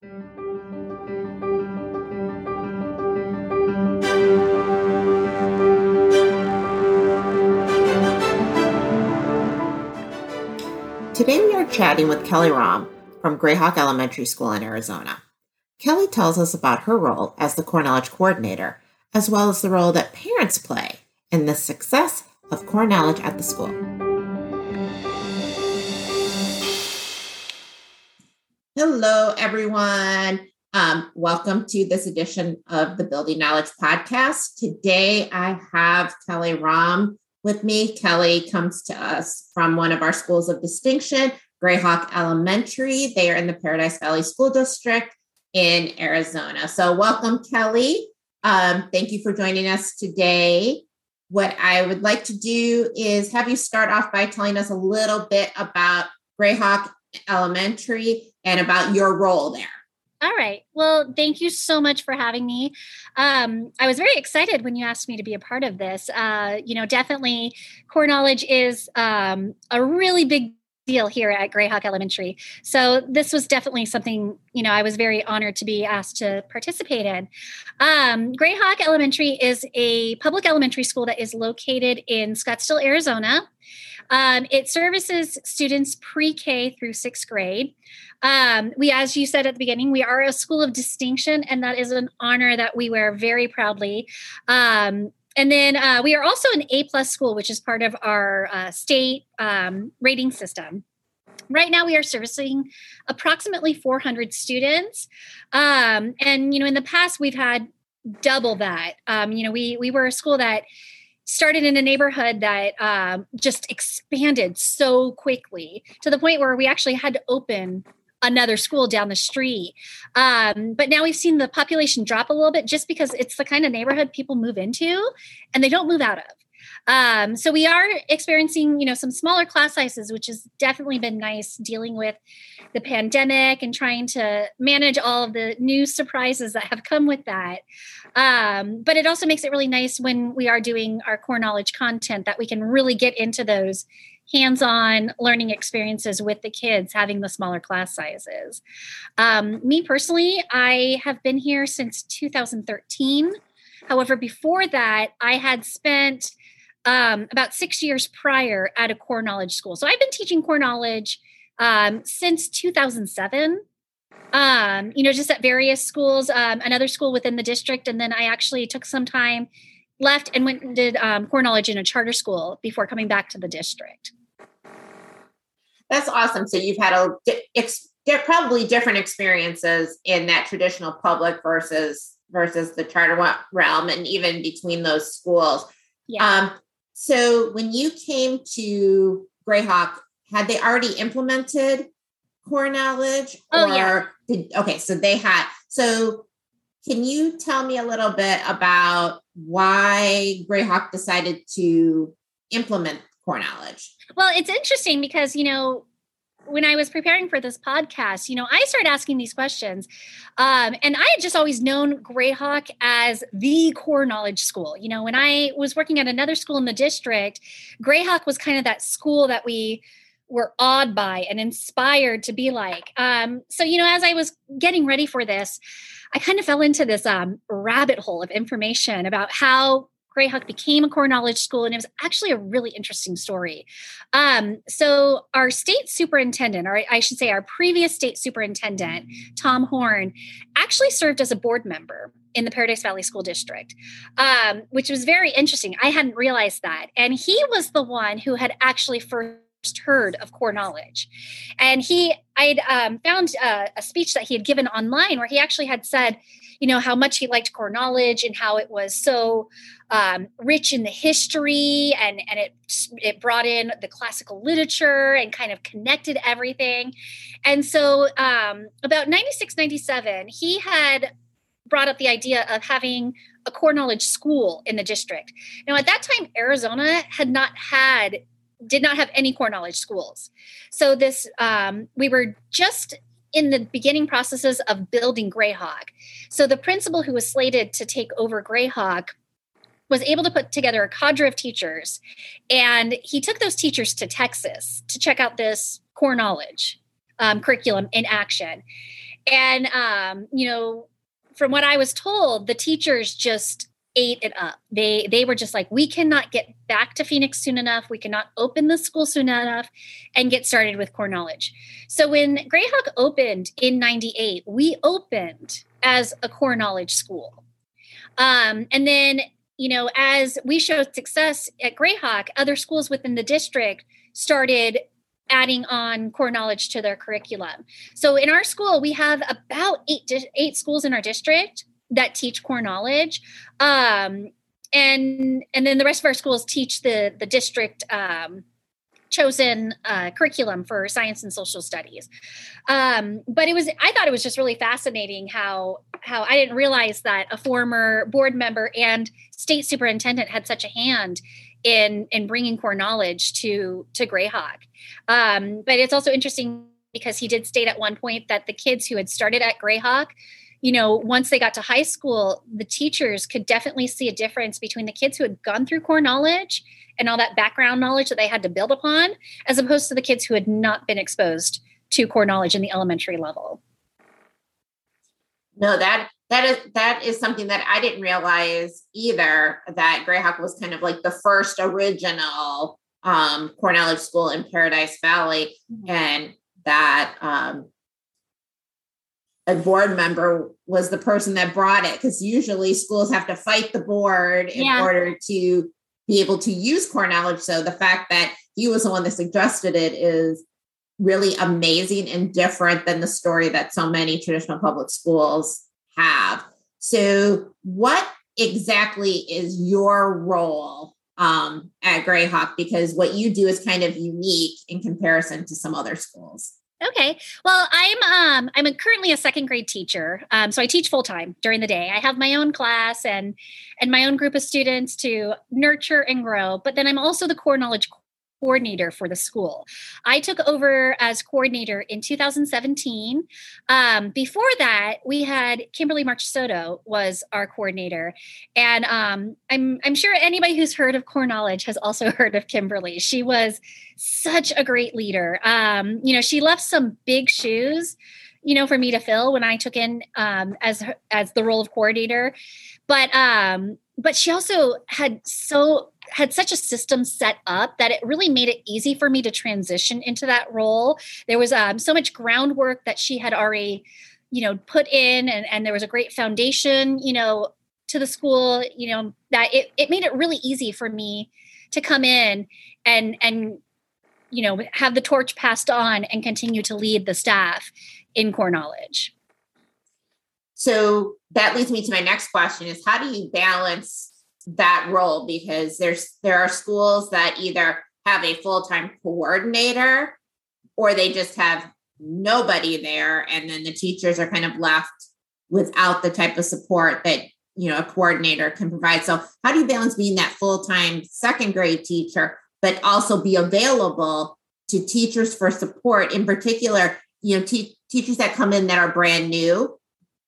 Today we are chatting with Kelly Romm from Grayhawk Elementary School in Arizona. Kelly tells us about her role as the core knowledge coordinator, as well as the role that parents play in the success of core knowledge at the school. Hello, everyone. Um, welcome to this edition of the Building Knowledge Podcast. Today I have Kelly Romm with me. Kelly comes to us from one of our schools of distinction, Grayhawk Elementary. They are in the Paradise Valley School District in Arizona. So, welcome, Kelly. Um, thank you for joining us today. What I would like to do is have you start off by telling us a little bit about Grayhawk Elementary and about your role there. All right. Well, thank you so much for having me. Um, I was very excited when you asked me to be a part of this. Uh, you know, definitely core knowledge is um, a really big deal here at Grayhawk Elementary. So this was definitely something, you know, I was very honored to be asked to participate in. Um, Grayhawk Elementary is a public elementary school that is located in Scottsdale, Arizona. Um, it services students pre K through sixth grade. Um, we, as you said at the beginning, we are a school of distinction, and that is an honor that we wear very proudly. Um, and then uh, we are also an A plus school, which is part of our uh, state um, rating system. Right now, we are servicing approximately 400 students, um, and you know, in the past, we've had double that. Um, you know, we we were a school that started in a neighborhood that um, just expanded so quickly to the point where we actually had to open another school down the street. Um, but now we've seen the population drop a little bit just because it's the kind of neighborhood people move into and they don't move out of. Um, so we are experiencing, you know, some smaller class sizes, which has definitely been nice dealing with the pandemic and trying to manage all of the new surprises that have come with that. Um, but it also makes it really nice when we are doing our core knowledge content that we can really get into those hands-on learning experiences with the kids having the smaller class sizes um, me personally i have been here since 2013 however before that i had spent um, about six years prior at a core knowledge school. So I've been teaching core knowledge um, since 2007. Um, you know, just at various schools, um, another school within the district, and then I actually took some time, left, and went and did um, core knowledge in a charter school before coming back to the district. That's awesome. So you've had a it's probably different experiences in that traditional public versus versus the charter realm, and even between those schools. Yeah. Um, so when you came to Grayhawk, had they already implemented core knowledge? Oh, or yeah. Did, okay, so they had. So can you tell me a little bit about why Grayhawk decided to implement Well, it's interesting because, you know, when I was preparing for this podcast, you know, I started asking these questions. Um, and I had just always known Grayhawk as the core knowledge school. You know, when I was working at another school in the district, Grayhawk was kind of that school that we were awed by and inspired to be like. Um, so, you know, as I was getting ready for this, I kind of fell into this um, rabbit hole of information about how Grayhawk became a core knowledge school, and it was actually a really interesting story. Um, so, our state superintendent, or I should say, our previous state superintendent, Tom Horne, actually served as a board member in the Paradise Valley School District, um, which was very interesting. I hadn't realized that. And he was the one who had actually first heard of core knowledge. And he i'd um, found a, a, speech that he had given online where he actually had said you know how much he liked core knowledge and how it was so um, rich in the history and and it it brought in the classical literature and kind of connected everything. And so um, about 96 97 he had brought up the idea of having a core knowledge school in the district. Now at that time arizona had not had did not have any core knowledge schools so this um, we were just in the beginning processes of building Grayhawk. So the principal who was slated to take over Grayhawk was able to put together a cadre of teachers and he took those teachers to Texas to check out this core knowledge um, curriculum in action. And, um, you know, from what I was told, the teachers just ate it up. They they were just like, we cannot get back to Phoenix soon enough. We cannot open the school soon enough and get started with core knowledge. So when Grayhawk opened in 98, we opened as a core knowledge school. Um, and then, you know, as we showed success at Grayhawk, other schools within the district started adding on core knowledge to their curriculum. So in our school, we have about eight eight schools in our district that teach core knowledge. Um, and and then the rest of our schools teach the the district um, chosen uh, curriculum for science and social studies. Um, but it was I thought it was just really fascinating how how I didn't realize that a former board member and state superintendent had such a hand in in bringing core knowledge to to Grayhawk. Um, but it's also interesting because he did state at one point that the kids who had started at Grayhawk you know, once they got to high school, the teachers could definitely see a difference between the kids who had gone through core knowledge and all that background knowledge that they had to build upon, as opposed to the kids who had not been exposed to core knowledge in the elementary level. No, that that is that is something that I didn't realize either. That Grayhawk was kind of like the first original um, core knowledge school in Paradise Valley, mm-hmm. and that um, a board member was the person that brought it because usually schools have to fight the board in yeah. order to be able to use core knowledge. So the fact that he was the one that suggested it is really amazing and different than the story that so many traditional public schools have. So, what exactly is your role um, at Grayhawk? Because what you do is kind of unique in comparison to some other schools. Okay. Well, I'm um I'm currently a second grade teacher. Um, so I teach full time during the day. I have my own class and and my own group of students to nurture and grow. But then I'm also the core knowledge coordinator for the school. I took over as coordinator in 2017. Um, before that, we had Kimberly Marchesotto was our coordinator, and um, I'm I'm sure anybody who's heard of Core Knowledge has also heard of Kimberly. She was such a great leader. Um, you know, she left some big shoes you know for me to fill when i took in um, as as the role of coordinator but um but she also had so had such a system set up that it really made it easy for me to transition into that role. There was um, so much groundwork that she had already, you know, put in, and, and there was a great foundation, you know, to the school, you know, that it, it made it really easy for me to come in and and you know have the torch passed on and continue to lead the staff in core knowledge. So that leads me to my next question is how do you balance that role because there's there are schools that either have a full-time coordinator or they just have nobody there and then the teachers are kind of left without the type of support that you know a coordinator can provide. So how do you balance being that full-time second grade teacher but also be available to teachers for support? In particular you know te- teachers that come in that are brand new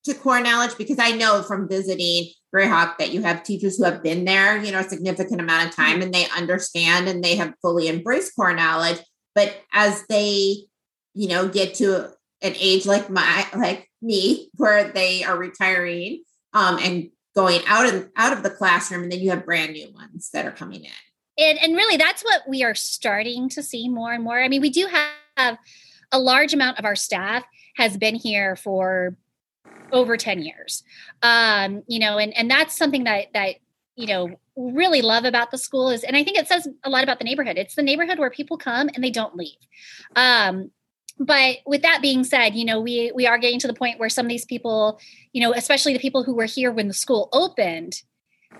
to core knowledge because i know from visiting Grayhawk that you have teachers who have been there, you know, a significant amount of time and they understand and they have fully embraced core knowledge. But as they, you know, get to an age like my like me, where they are retiring um, and going out of out of the classroom, and then you have brand new ones that are coming in. And and really that's what we are starting to see more and more. I mean, we do have a large amount of our staff has been here for over 10 years. Um, you know and and that's something that that you know really love about the school is and i think it says a lot about the neighborhood. It's the neighborhood where people come and they don't leave. Um, but with that being said you know we we are getting to the point where some of these people you know especially the people who were here when the school opened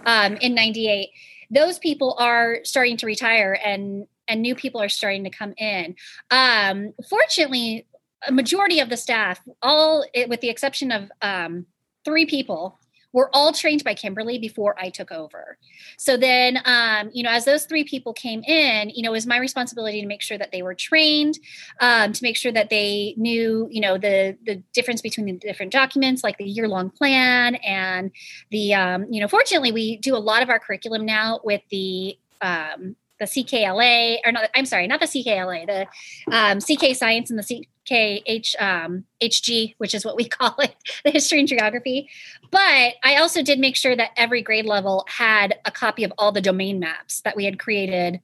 um, in 98 those people are starting to retire and and new people are starting to come in. Um, fortunately a majority of the staff, all with the exception of um, three people, were all trained by Kimberly before I took over. So then, um, you know, as those three people came in, you know, it was my responsibility to make sure that they were trained, um, to make sure that they knew, you know, the the difference between the different documents, like the year long plan and the, um, you know, fortunately, we do a lot of our curriculum now with the um, the CKLA, or not, I'm sorry, not the CKLA, the um, CK Science and the C, K um, HG, which is what we call it, the history and geography. But I also did make sure that every grade level had a copy of all the domain maps that we had created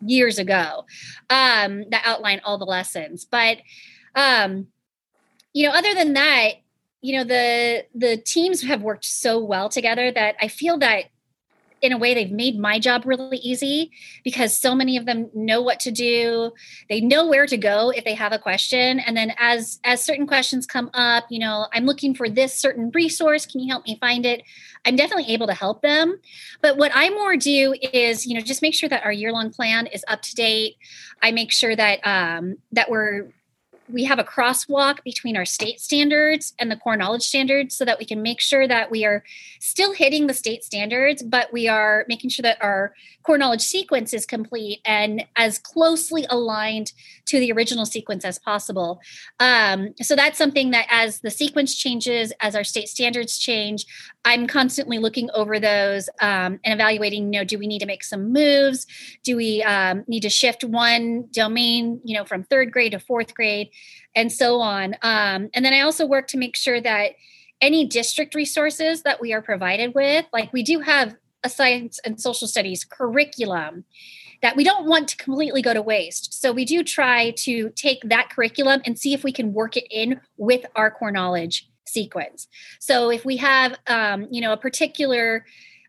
years ago um, that outline all the lessons. But um, you know, other than that, you know, the the teams have worked so well together that I feel that in a way they've made my job really easy because so many of them know what to do. They know where to go if they have a question. And then as as certain questions come up you know i'm looking for this certain resource. Can you help me find it? I'm definitely able to help them. But what i more do is you know just make sure that our year long plan is up to date. I make sure that um that we're we have a crosswalk between our state standards and the core knowledge standards so that we can make sure that we are still hitting the state standards, but we are making sure that our core knowledge sequence is complete and as closely aligned to the original sequence as possible. Um, so that's something that as the sequence changes, as our state standards change, I'm constantly looking over those um, and evaluating, you know, do we need to make some moves? Do we um, need to shift one domain, you know, from third grade to fourth grade and so on? Um, and then I also work to make sure that any district resources that we are provided with, like we do have a science and social studies curriculum that we don't want to completely go to waste. So we do try to take that curriculum and see if we can work it in with our core knowledge sequence. So if we have, um, you know, a particular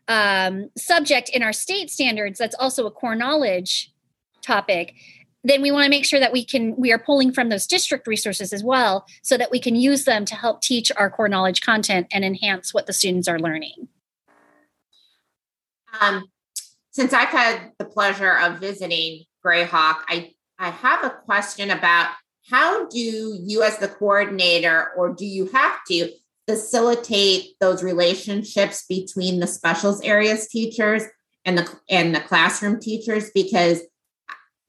um, subject in our state standards that's also a core knowledge topic, then we want to make sure that we can we are pulling from those district resources as well so that we can use them to help teach our core knowledge content and enhance what the students are learning um, since i've had the pleasure of visiting grayhawk i i have a question about how do you as the coordinator or do you have to facilitate those relationships between the specials areas teachers and the and the classroom teachers? Because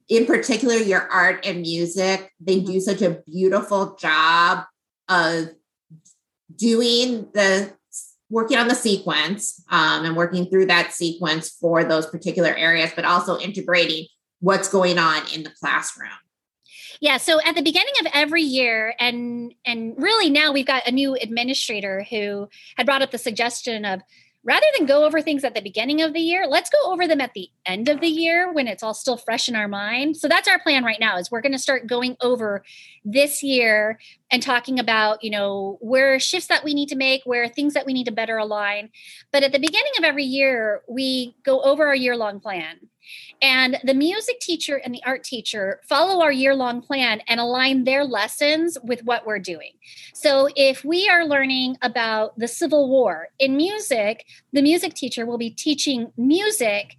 in particular your art and music they do such a beautiful job of doing the working on the sequence um, and working through that sequence for those particular areas but also integrating what's going on in the classroom yeah, so at the beginning of every year and and really now we've got a new administrator who had brought up the suggestion of rather than go over things at the beginning of the year, let's go over them at the end of the year when it's all still fresh in our mind. So that's our plan right now is we're going to start going over this year and talking about, you know, where shifts that we need to make, where things that we need to better align. But at the beginning of every year, we go over our year long plan and the music teacher and the art teacher follow our year long plan and align their lessons with what we're doing. So if we are learning about the Civil War in music, the music teacher will be teaching music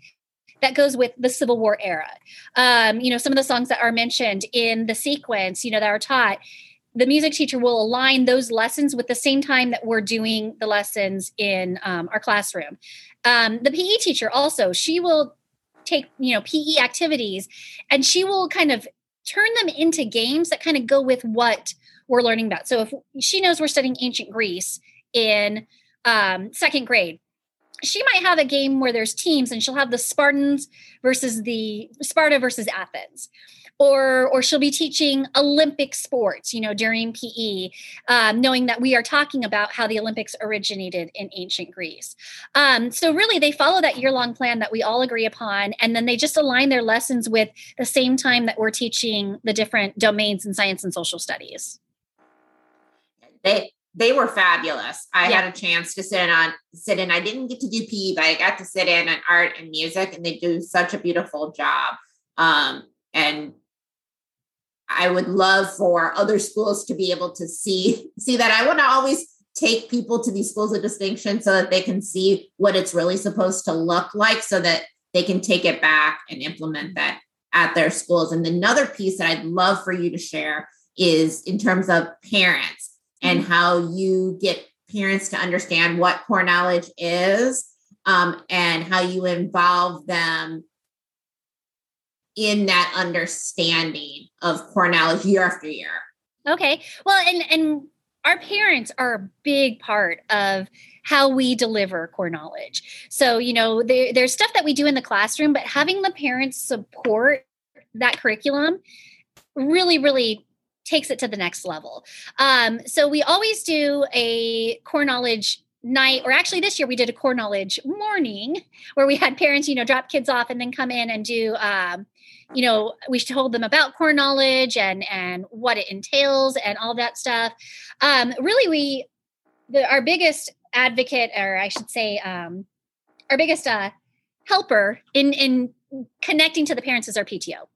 that goes with the Civil War era. Um, you know, some of the songs that are mentioned in the sequence, you know, that are taught the music teacher will align those lessons with the same time that we're doing the lessons in um, our classroom. Um, the PE teacher also, she will take you know PE activities, and she will kind of turn them into games that kind of go with what we're learning about. So if she knows we're studying ancient Greece in um, second grade, she might have a game where there's teams and she'll have the Spartans versus the Sparta versus Athens or or she'll be teaching olympic sports you know during pe um, knowing that we are talking about how the olympics originated in ancient greece um, so really they follow that year-long plan that we all agree upon and then they just align their lessons with the same time that we're teaching the different domains in science and social studies they they were fabulous. I yeah. had a chance to sit in on sit in. I didn't get to do PE, but I got to sit in on art and music, and they do such a beautiful job. Um, and I would love for other schools to be able to see see that. I want to always take people to these schools of distinction so that they can see what it's really supposed to look like so that they can take it back and implement that at their schools. And another piece that I'd love for you to share is in terms of parents and mm-hmm. how you get parents to understand what core knowledge is um, and how you involve them in that understanding of core knowledge year after year. Okay. Well, and and our parents are a big part of how we deliver core knowledge. So, you know, there, there's stuff that we do in the classroom, but having the parents support that curriculum really, really takes it to the next level. Um, so we always do a core knowledge night or actually this year we did a core knowledge morning where we had parents you know drop kids off and then come in and do um, you know we told them about core knowledge and and what it entails and all that stuff. Um, really we the, our biggest advocate or i should say um, our biggest uh, helper in in connecting to the parents is our pto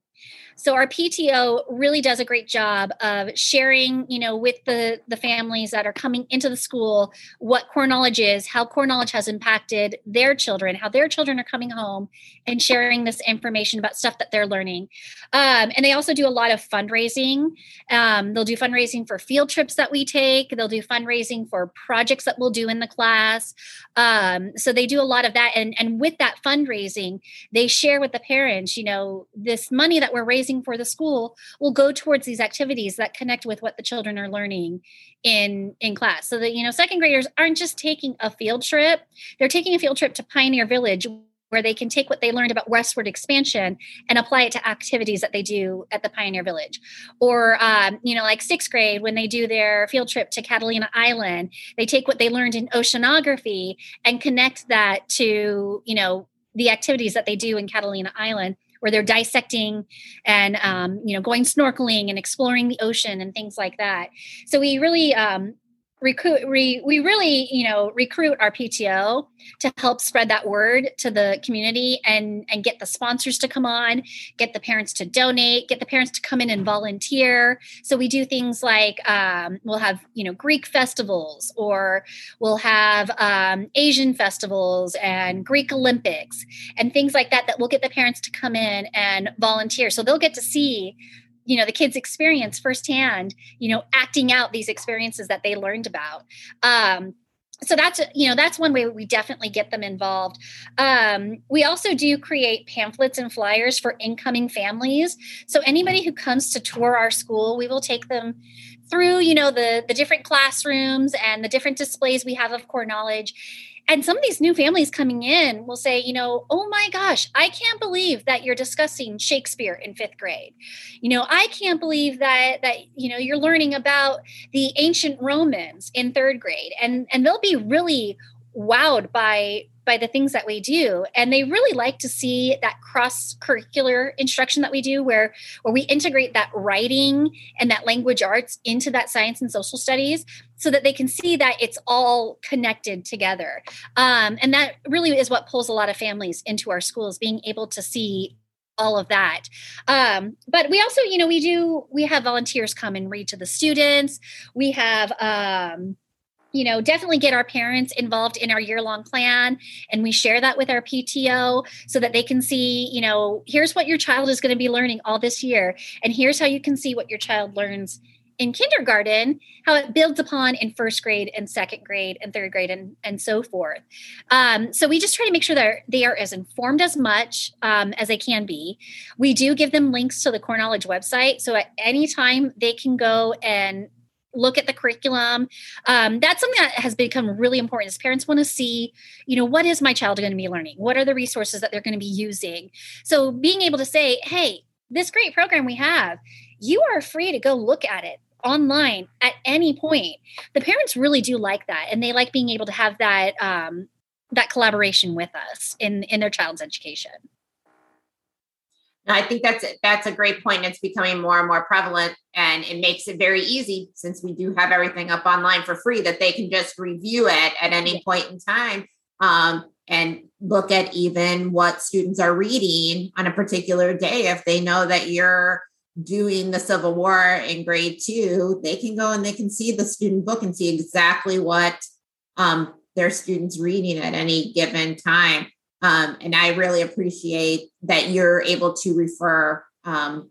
so our PTO really does a great job of sharing, you know, with the the families that are coming into the school what core knowledge is, how core knowledge has impacted their children, how their children are coming home, and sharing this information about stuff that they're learning. Um, and they also do a lot of fundraising. Um, they'll do fundraising for field trips that we take. They'll do fundraising for projects that we'll do in the class. Um, so they do a lot of that, and and with that fundraising, they share with the parents, you know, this money that we're raising raising for the school will go towards these activities that connect with what the children are learning in in class so that you know second graders aren't just taking a field trip they're taking a field trip to pioneer village where they can take what they learned about westward expansion and apply it to activities that they do at the Pioneer Village. Or, um, you know, like sixth grade, when they do their field trip to Catalina Island, they take what they learned in oceanography and connect that to, you know, the activities that they do in Catalina Island where they're dissecting and um, you know going snorkeling and exploring the ocean and things like that. So we really um, recruit we, we really you know recruit our pto to help spread that word to the community and and get the sponsors to come on get the parents to donate get the parents to come in and volunteer. So we do things like um, we'll have you know greek festivals or we'll have um, asian festivals and greek olympics and things like that that will get the parents to come in and volunteer. So they'll get to see you know the kids experience firsthand you know acting out these experiences that they learned about. Um, so that's you know that's one way we definitely get them involved. Um, we also do create pamphlets and flyers for incoming families. So anybody who comes to tour our school we will take them through you know the the different classrooms and the different displays we have of core knowledge and some of these new families coming in will say, you know, oh my gosh, I can't believe that you're discussing Shakespeare in fifth grade. You know, I can't believe that that you know you're learning about the ancient Romans in third grade, and and they'll be really wowed by by the things that we do. And they really like to see that cross curricular instruction that we do where where we integrate that writing and that language arts into that science and social studies so that they can see that it's all connected together. Um, and that really is what pulls a lot of families into our schools being able to see all of that. Um, but we also you know we do we have volunteers come and read to the students. We have um, you know, definitely get our parents involved in our year long plan. And we share that with our PTO so that they can see, you know, here's what your child is going to be learning all this year. And here's how you can see what your child learns in kindergarten, how it builds upon in first grade and second grade and third grade and, and so forth. Um, so we just try to make sure that they are as informed as much um, as they can be. We do give them links to the Core Knowledge website. So at any time they can go and look at the curriculum. Um, that's something that has become really important as parents want to see you know what is my child going to be learning? What are the resources that they're going to be using? So being able to say hey this great program we have you are free to go look at it online at any point. The parents really do like that and they like being able to have that um, that collaboration with us in in their child's education no, I think that's that's a great point. It's becoming more and more prevalent, and it makes it very easy since we do have everything up online for free that they can just review it at any point in time um, and look at even what students are reading on a particular day. If they know that you're doing the Civil War in grade two, they can go and they can see the student book and see exactly what um, their students reading at any given time. Um, and I really appreciate that you're able to refer um,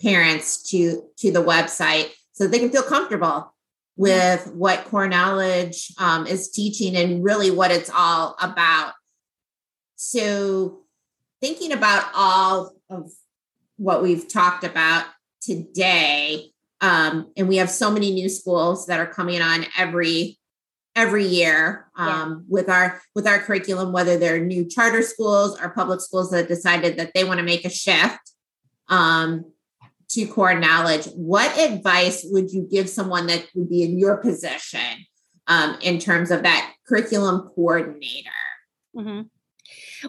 parents to to the website so they can feel comfortable with what core knowledge um, is teaching and really what it's all about. So, thinking about all of what we've talked about today, um, and we have so many new schools that are coming on every every year um, yeah. with our with our curriculum whether they're new charter schools or public schools that decided that they want to make a shift um, to core knowledge, what advice would you give someone that would be in your position um, in terms of that curriculum coordinator? Mm-hmm.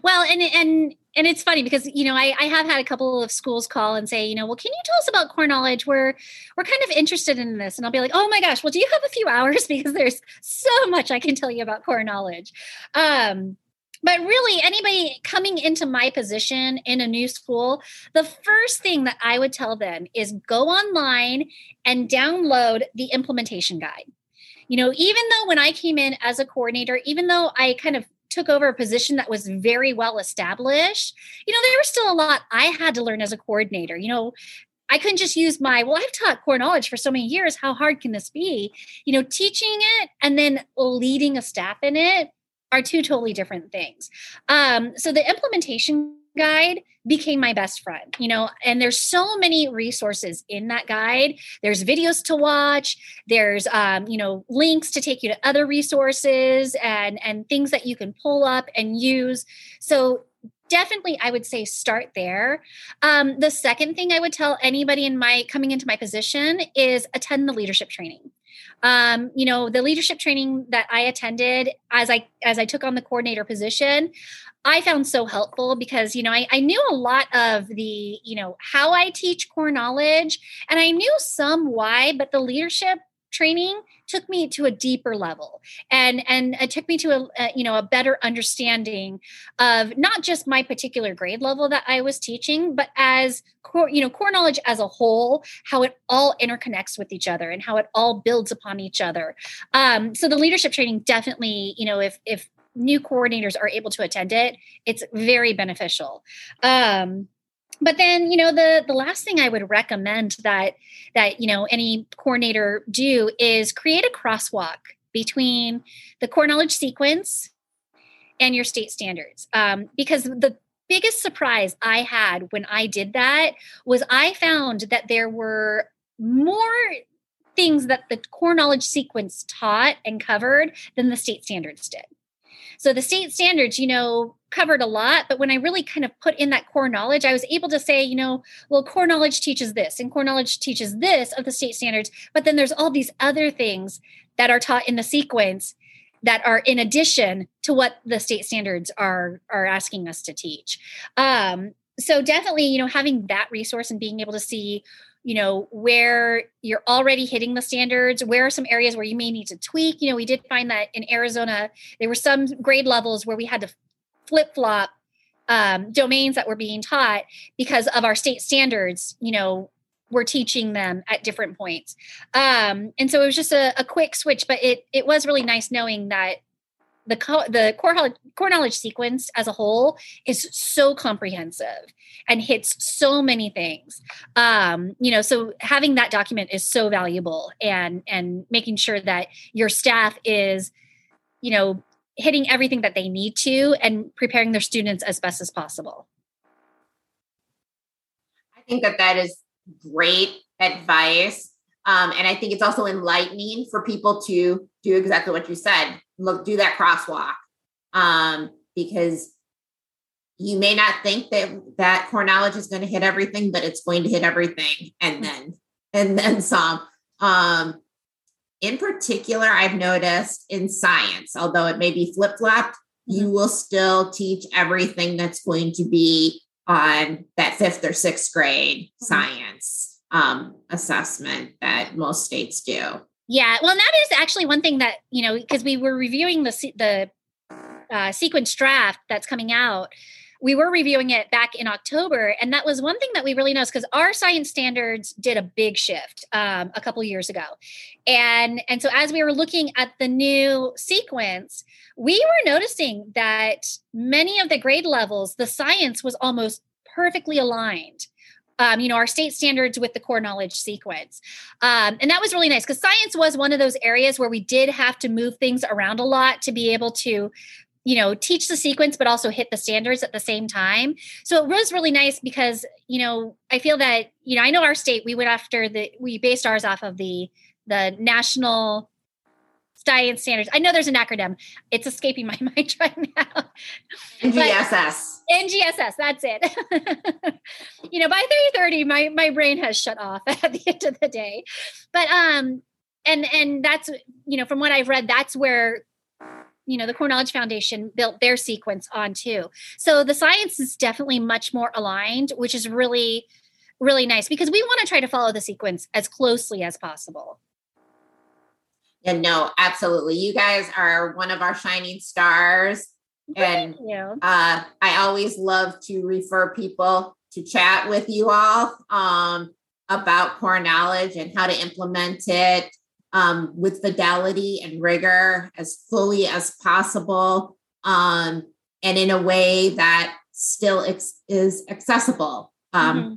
Well, and and and it's funny because you know I, I have had a couple of schools call and say you know well can you tell us about core knowledge? We're we're kind of interested in this. And i'll be like oh my gosh well do you have a few hours? Because there's so much i can tell you about core knowledge. Um, but really anybody coming into my position in a new school the first thing that i would tell them is go online and download the implementation guide. You know even though when i came in as a coordinator even though i kind of took over a position that was very well established, you know, there was still a lot I had to learn as a coordinator. You know, I couldn't just use my, well, I've taught core knowledge for so many years. How hard can this be? You know, teaching it and then leading a staff in it are two totally different things. Um, so the implementation guide became my best friend you know and there's so many resources in that guide. There's videos to watch there's um, you know links to take you to other resources and and things that you can pull up and use. So definitely i would say start there. Um, the second thing i would tell anybody in my coming into my position is attend the leadership training um, you know the leadership training that i attended as i as i took on the coordinator position I found so helpful because, you know, I, I, knew a lot of the, you know, how I teach core knowledge and I knew some why, but the leadership training took me to a deeper level and and it took me to a, a, you know a better understanding of not just my particular grade level that i was teaching but as core you know core knowledge as a whole how it all interconnects with each other and how it all builds upon each other um, so the leadership training definitely you know if if new coordinators are able to attend it, it's very beneficial. Um, but then you know the the last thing i would recommend that that you know any coordinator do is create a crosswalk between the core knowledge sequence and your state standards. Um, because the biggest surprise i had when i did that was i found that there were more things that the core knowledge sequence taught and covered than the state standards did so the state standards, you know, covered a lot, but when I really kind of put in that core knowledge, I was able to say, you know, well, core knowledge teaches this and core knowledge teaches this of the state standards, but then there's all these other things that are taught in the sequence that are in addition to what the state standards are are asking us to teach. Um, so definitely, you know, having that resource and being able to see you know where you're already hitting the standards where are some areas where you may need to tweak? You know we did find that in arizona there were some grade levels where we had to flip flop um, domains that were being taught because of our state standards you know we're teaching them at different points. Um, and so it was just a, a quick switch but it it was really nice knowing that the co- the core core knowledge sequence as a whole is so comprehensive and hits so many things. Um, you know so having that document is so valuable and and making sure that your staff is you know hitting everything that they need to and preparing their students as best as possible. I think that that is great advice um, and i think it's also enlightening for people to do exactly what you said look do that crosswalk um, because you may not think that that core knowledge is going to hit everything, but it's going to hit everything and mm. then and then some. Um, in particular, I've noticed in science, although it may be flip flopped, you mm-hmm. will still teach everything that's going to be on that fifth or sixth grade mm-hmm. science um, assessment that most states do. Yeah, well, and that is actually one thing that you know because we were reviewing the the uh, sequence draft that's coming out we were reviewing it back in October, and that was one thing that we really noticed because our science standards did a big shift um, a couple years ago, and and so as we were looking at the new sequence, we were noticing that many of the grade levels, the science was almost perfectly aligned. Um, you know, our state standards with the core knowledge sequence. Um, and that was really nice because science was one of those areas where we did have to move things around a lot to be able to you know teach the sequence but also hit the standards at the same time. So it was really nice because you know i feel that you know i know our state we went after the we based ours off of the the national science standards. I know there's an acronym. It's escaping my mind right now. Ngss NGSS, that's it. you know, by 3:30, my my brain has shut off at the end of the day. But um, and and that's you know, from what I've read, that's where you know the core knowledge foundation built their sequence on too so the science is definitely much more aligned which is really really nice because we want to try to follow the sequence as closely as possible yeah no absolutely you guys are one of our shining stars and uh, I always love to refer people to chat with you all um, about core knowledge and how to implement it um, with fidelity and rigor as fully as possible um, and in a way that still ex- is accessible um, mm-hmm.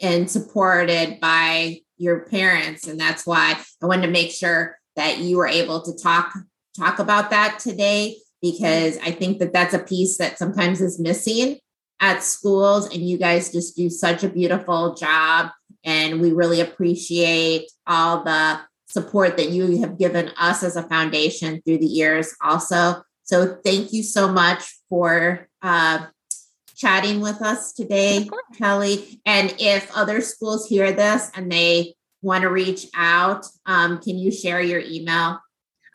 and supported by your parents. And that's why I wanted to make sure that you were able to talk talk about that today because I think that that's a piece that sometimes is missing at schools. And you guys just do such a beautiful job. And we really appreciate all the support that you have given us as a foundation through the years, also. So thank you so much for uh, chatting with us today, Kelly. And if other schools hear this and they want to reach out, um, can you share your email?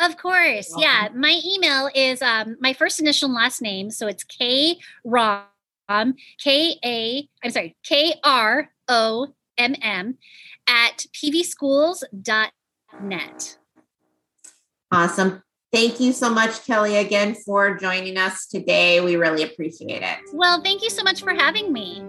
Of course. Yeah. My email is um, my first initial and last name. So it's K Romm, K A, I'm sorry, K R O M M at pvschools.net. Awesome. Thank you so much, Kelly, again for joining us today. We really appreciate it. Well, thank you so much for having me.